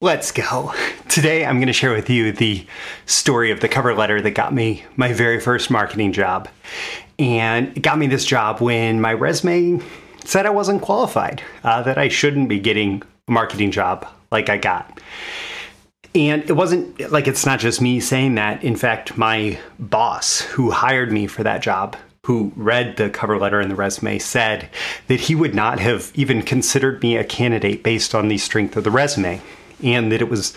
Let's go. Today I'm going to share with you the story of the cover letter that got me my very first marketing job. And it got me this job when my resume said I wasn't qualified, uh, that I shouldn't be getting a marketing job like I got. And it wasn't like it's not just me saying that. In fact, my boss who hired me for that job who read the cover letter and the resume said that he would not have even considered me a candidate based on the strength of the resume and that it was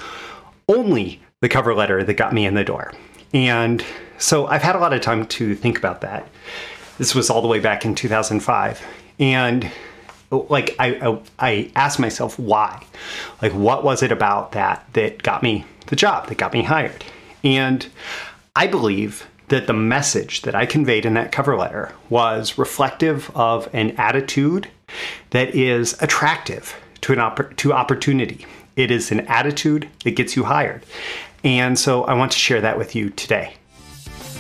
only the cover letter that got me in the door. And so I've had a lot of time to think about that. This was all the way back in 2005. And like I, I, asked myself why like what was it about that that got me the job that got me hired and i believe that the message that I conveyed in that cover letter was reflective of an attitude that is attractive to an opp- to opportunity. It is an attitude that gets you hired. And so I want to share that with you today.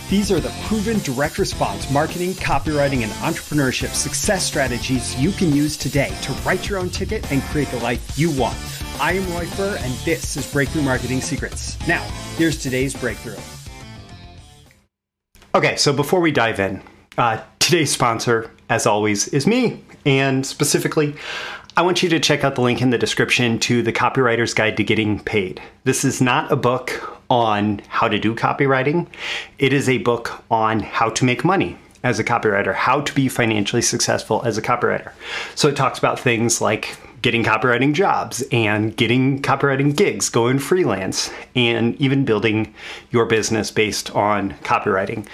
These are the proven direct response marketing, copywriting, and entrepreneurship success strategies you can use today to write your own ticket and create the life you want. I am Roy Furr, and this is Breakthrough Marketing Secrets. Now, here's today's breakthrough. Okay, so before we dive in, uh, today's sponsor, as always, is me. And specifically, I want you to check out the link in the description to the Copywriter's Guide to Getting Paid. This is not a book on how to do copywriting, it is a book on how to make money as a copywriter, how to be financially successful as a copywriter. So it talks about things like getting copywriting jobs and getting copywriting gigs, going freelance, and even building your business based on copywriting.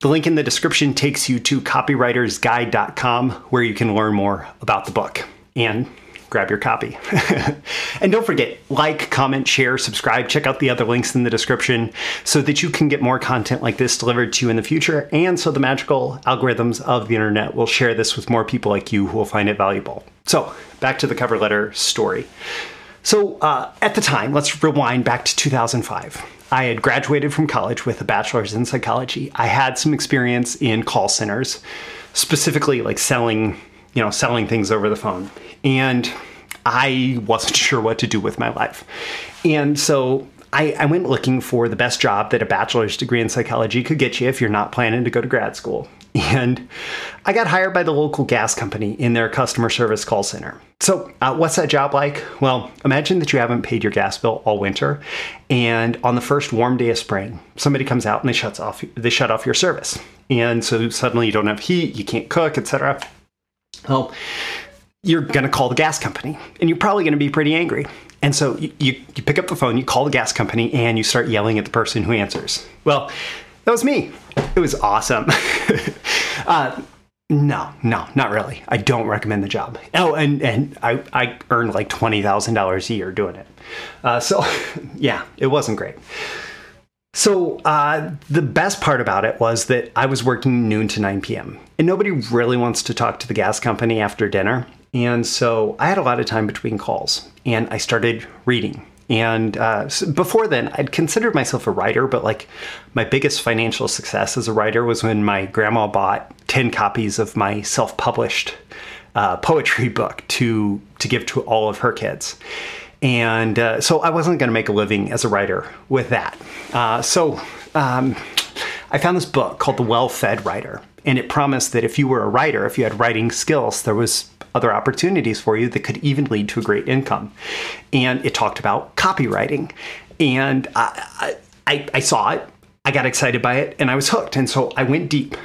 The link in the description takes you to copywritersguide.com where you can learn more about the book and grab your copy. and don't forget, like, comment, share, subscribe, check out the other links in the description so that you can get more content like this delivered to you in the future, and so the magical algorithms of the internet will share this with more people like you who will find it valuable. So, back to the cover letter story. So, uh, at the time, let's rewind back to 2005. I had graduated from college with a bachelor's in psychology. I had some experience in call centers, specifically like selling, you know, selling things over the phone. And I wasn't sure what to do with my life. And so I, I, went looking for the best job that a bachelor's degree in psychology could get you if you're not planning to go to grad school. And I got hired by the local gas company in their customer service call center. So, uh, what's that job like? Well, imagine that you haven't paid your gas bill all winter, and on the first warm day of spring, somebody comes out and they shuts off they shut off your service, and so suddenly you don't have heat, you can't cook, etc. Well, you're going to call the gas company, and you're probably going to be pretty angry. And so you, you, you pick up the phone, you call the gas company, and you start yelling at the person who answers. Well, that was me. It was awesome. uh, no, no, not really. I don't recommend the job. Oh, and and I I earned like twenty thousand dollars a year doing it. Uh, so, yeah, it wasn't great. So uh, the best part about it was that I was working noon to 9 p.m. and nobody really wants to talk to the gas company after dinner. And so I had a lot of time between calls and I started reading. And uh, before then, I'd considered myself a writer, but like my biggest financial success as a writer was when my grandma bought 10 copies of my self published uh, poetry book to, to give to all of her kids. And uh, so I wasn't going to make a living as a writer with that. Uh, so um, I found this book called The Well Fed Writer. And it promised that if you were a writer, if you had writing skills, there was other opportunities for you that could even lead to a great income. And it talked about copywriting. And I, I, I saw it, I got excited by it, and I was hooked. And so I went deep.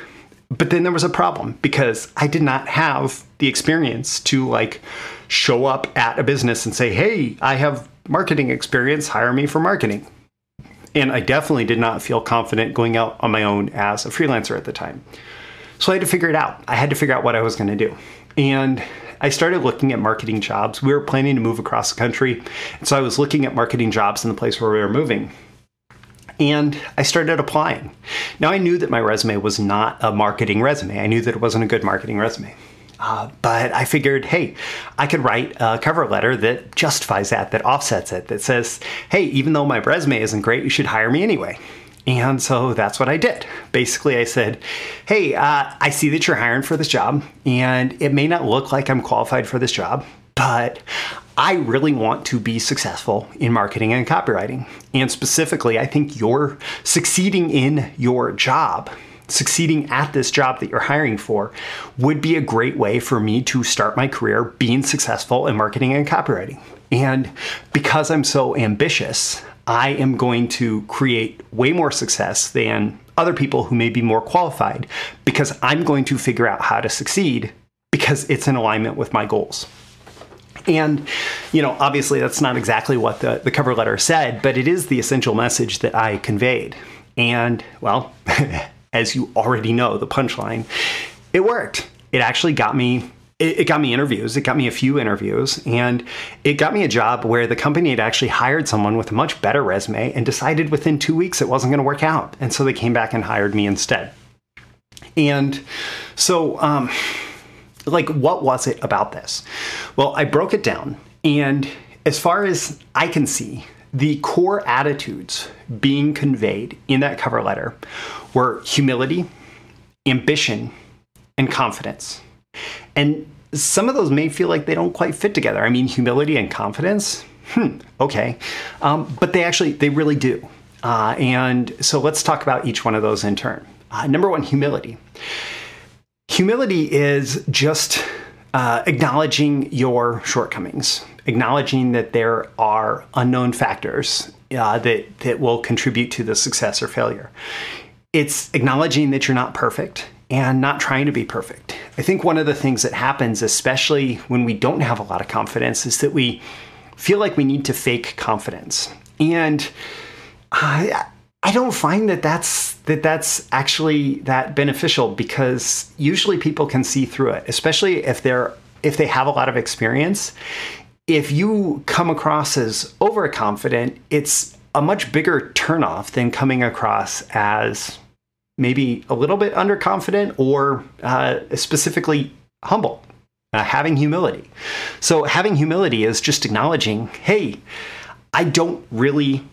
But then there was a problem because I did not have the experience to like show up at a business and say, hey, I have marketing experience, hire me for marketing. And I definitely did not feel confident going out on my own as a freelancer at the time. So I had to figure it out. I had to figure out what I was going to do. And I started looking at marketing jobs. We were planning to move across the country. And so I was looking at marketing jobs in the place where we were moving. And I started applying. Now I knew that my resume was not a marketing resume. I knew that it wasn't a good marketing resume. Uh, but I figured, hey, I could write a cover letter that justifies that, that offsets it, that says, hey, even though my resume isn't great, you should hire me anyway. And so that's what I did. Basically, I said, Hey, uh, I see that you're hiring for this job, and it may not look like I'm qualified for this job, but I really want to be successful in marketing and copywriting. And specifically, I think you're succeeding in your job succeeding at this job that you're hiring for would be a great way for me to start my career being successful in marketing and copywriting. And because I'm so ambitious, I am going to create way more success than other people who may be more qualified because I'm going to figure out how to succeed because it's in alignment with my goals. And, you know, obviously that's not exactly what the, the cover letter said, but it is the essential message that I conveyed. And, well, as you already know, the punchline, it worked. It actually got me it, got me interviews. It got me a few interviews, and it got me a job where the company had actually hired someone with a much better resume and decided within two weeks it wasn't going to work out. And so they came back and hired me instead. And so, um, like, what was it about this? Well, I broke it down, and as far as I can see, the core attitudes being conveyed in that cover letter were humility, ambition, and confidence. And some of those may feel like they don't quite fit together. I mean, humility and confidence, hmm, okay. Um, but they actually, they really do. Uh, and so let's talk about each one of those in turn. Uh, number one, humility. Humility is just uh, acknowledging your shortcomings, acknowledging that there are unknown factors uh, that that will contribute to the success or failure. It's acknowledging that you're not perfect and not trying to be perfect. I think one of the things that happens, especially when we don't have a lot of confidence, is that we feel like we need to fake confidence, and I, I don't find that that's that that's actually that beneficial because usually people can see through it, especially if they're if they have a lot of experience. If you come across as overconfident, it's a much bigger turnoff than coming across as maybe a little bit underconfident or uh, specifically humble, uh, having humility. So, having humility is just acknowledging, hey, I don't really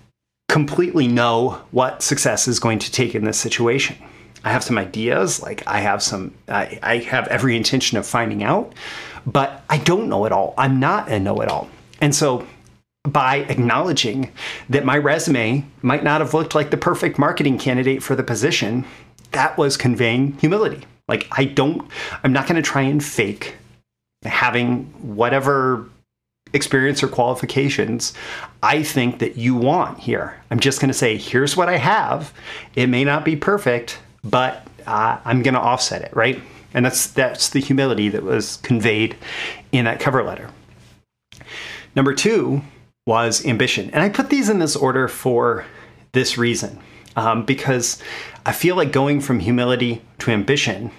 completely know what success is going to take in this situation. I have some ideas, like I have some, I, I have every intention of finding out, but I don't know it all. I'm not a know it all. And so by acknowledging that my resume might not have looked like the perfect marketing candidate for the position, that was conveying humility. Like, I don't, I'm not going to try and fake having whatever experience or qualifications I think that you want here. I'm just going to say, here's what I have. It may not be perfect, but uh, I'm going to offset it, right? And that's that's the humility that was conveyed in that cover letter. Number two was ambition, and I put these in this order for this reason, um, because I feel like going from humility to ambition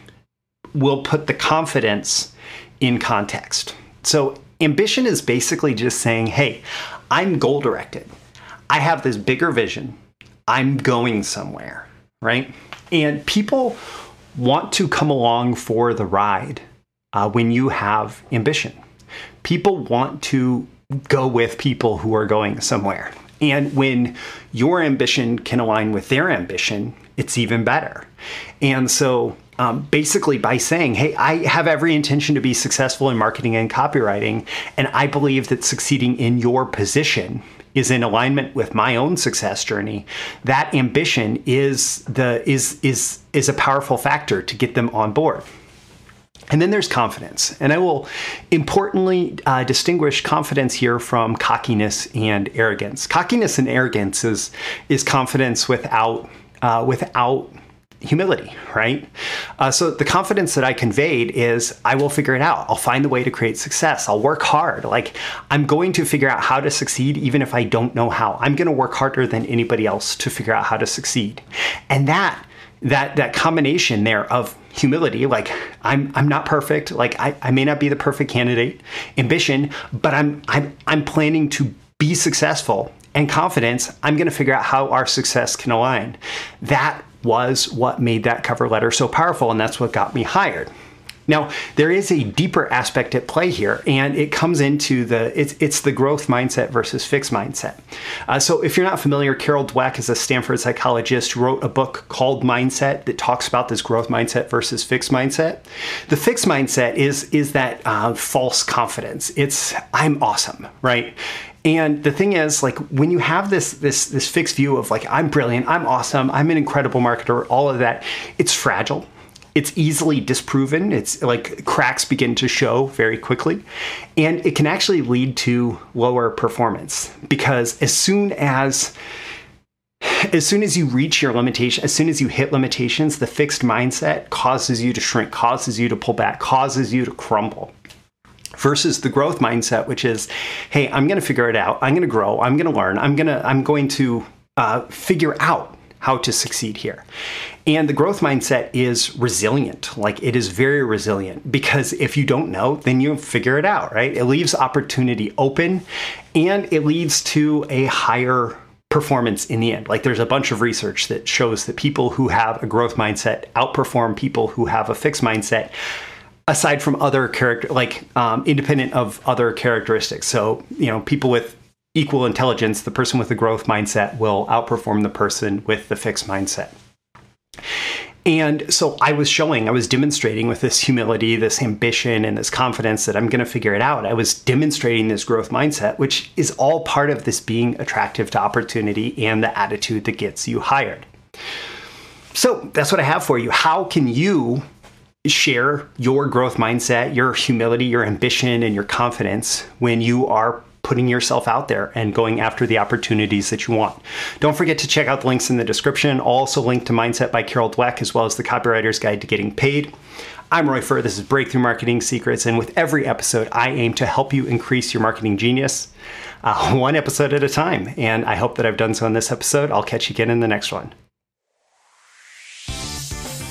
will put the confidence in context. So ambition is basically just saying, hey, I'm goal directed. I have this bigger vision. I'm going somewhere, right? And people want to come along for the ride uh, when you have ambition. People want to go with people who are going somewhere. And when your ambition can align with their ambition, it's even better. And so um, basically by saying, hey, I have every intention to be successful in marketing and copywriting, and I believe that succeeding in your position is in alignment with my own success journey that ambition is the is is is a powerful factor to get them on board and then there's confidence. And I will importantly uh, distinguish confidence here from cockiness and arrogance. Cockiness and arrogance is, is confidence without, uh, without humility, right? Uh, so the confidence that I conveyed is I will figure it out. I'll find the way to create success. I'll work hard. Like I'm going to figure out how to succeed even if I don't know how. I'm going to work harder than anybody else to figure out how to succeed. And that that that combination there of humility like i'm i'm not perfect like i, I may not be the perfect candidate ambition but i'm i'm i'm planning to be successful and confidence i'm going to figure out how our success can align that was what made that cover letter so powerful, and that's what got me hired. Now, there is a deeper aspect at play here, and it comes into the it's, it's the growth mindset versus fixed mindset. Uh, so, if you're not familiar, Carol Dweck is a Stanford psychologist, wrote a book called Mindset that talks about this growth mindset versus fixed mindset. The fixed mindset is is that uh, false confidence. It's I'm awesome, right? And the thing is, like when you have this this this fixed view of like I'm brilliant, I'm awesome, I'm an incredible marketer, all of that, it's fragile it's easily disproven. It's like cracks begin to show very quickly. And it can actually lead to lower performance because as soon as as soon as you reach your limitation, as soon as you hit limitations, the fixed mindset causes you to shrink, causes you to pull back, causes you to crumble. Versus the growth mindset, which is, hey, I'm going to figure it out. I'm going to grow. I'm going to learn. I'm going to I'm going to uh, figure out how to succeed here. And the growth mindset is resilient. Like it is very resilient because if you don't know, then you figure it out, right? It leaves opportunity open and it leads to a higher performance in the end. Like there's a bunch of research that shows that people who have a growth mindset outperform people who have a fixed mindset aside from other character like um, independent of other characteristics so you know people with equal intelligence, the person with the growth mindset will outperform the person with the fixed mindset. And so I was showing, I was demonstrating with this humility, this ambition, and this confidence that I'm going to figure it out. I was demonstrating this growth mindset, which is all part of this being attractive to opportunity and the attitude that gets you hired. So that's what I have for you. How can you share your growth mindset, your humility, your ambition, and your confidence when you are putting yourself out there and going after the opportunities that you want. Don't forget to check out the links in the description. I'll also link to Mindset by Carol Dweck as well as the Copywriter's Guide to Getting Paid. I'm Roy Furr. This is Breakthrough Marketing Secrets, and with every episode, I aim to help you increase your marketing genius uh, one episode at a time. And I hope that I've done so in this episode. I'll catch you again in the next one.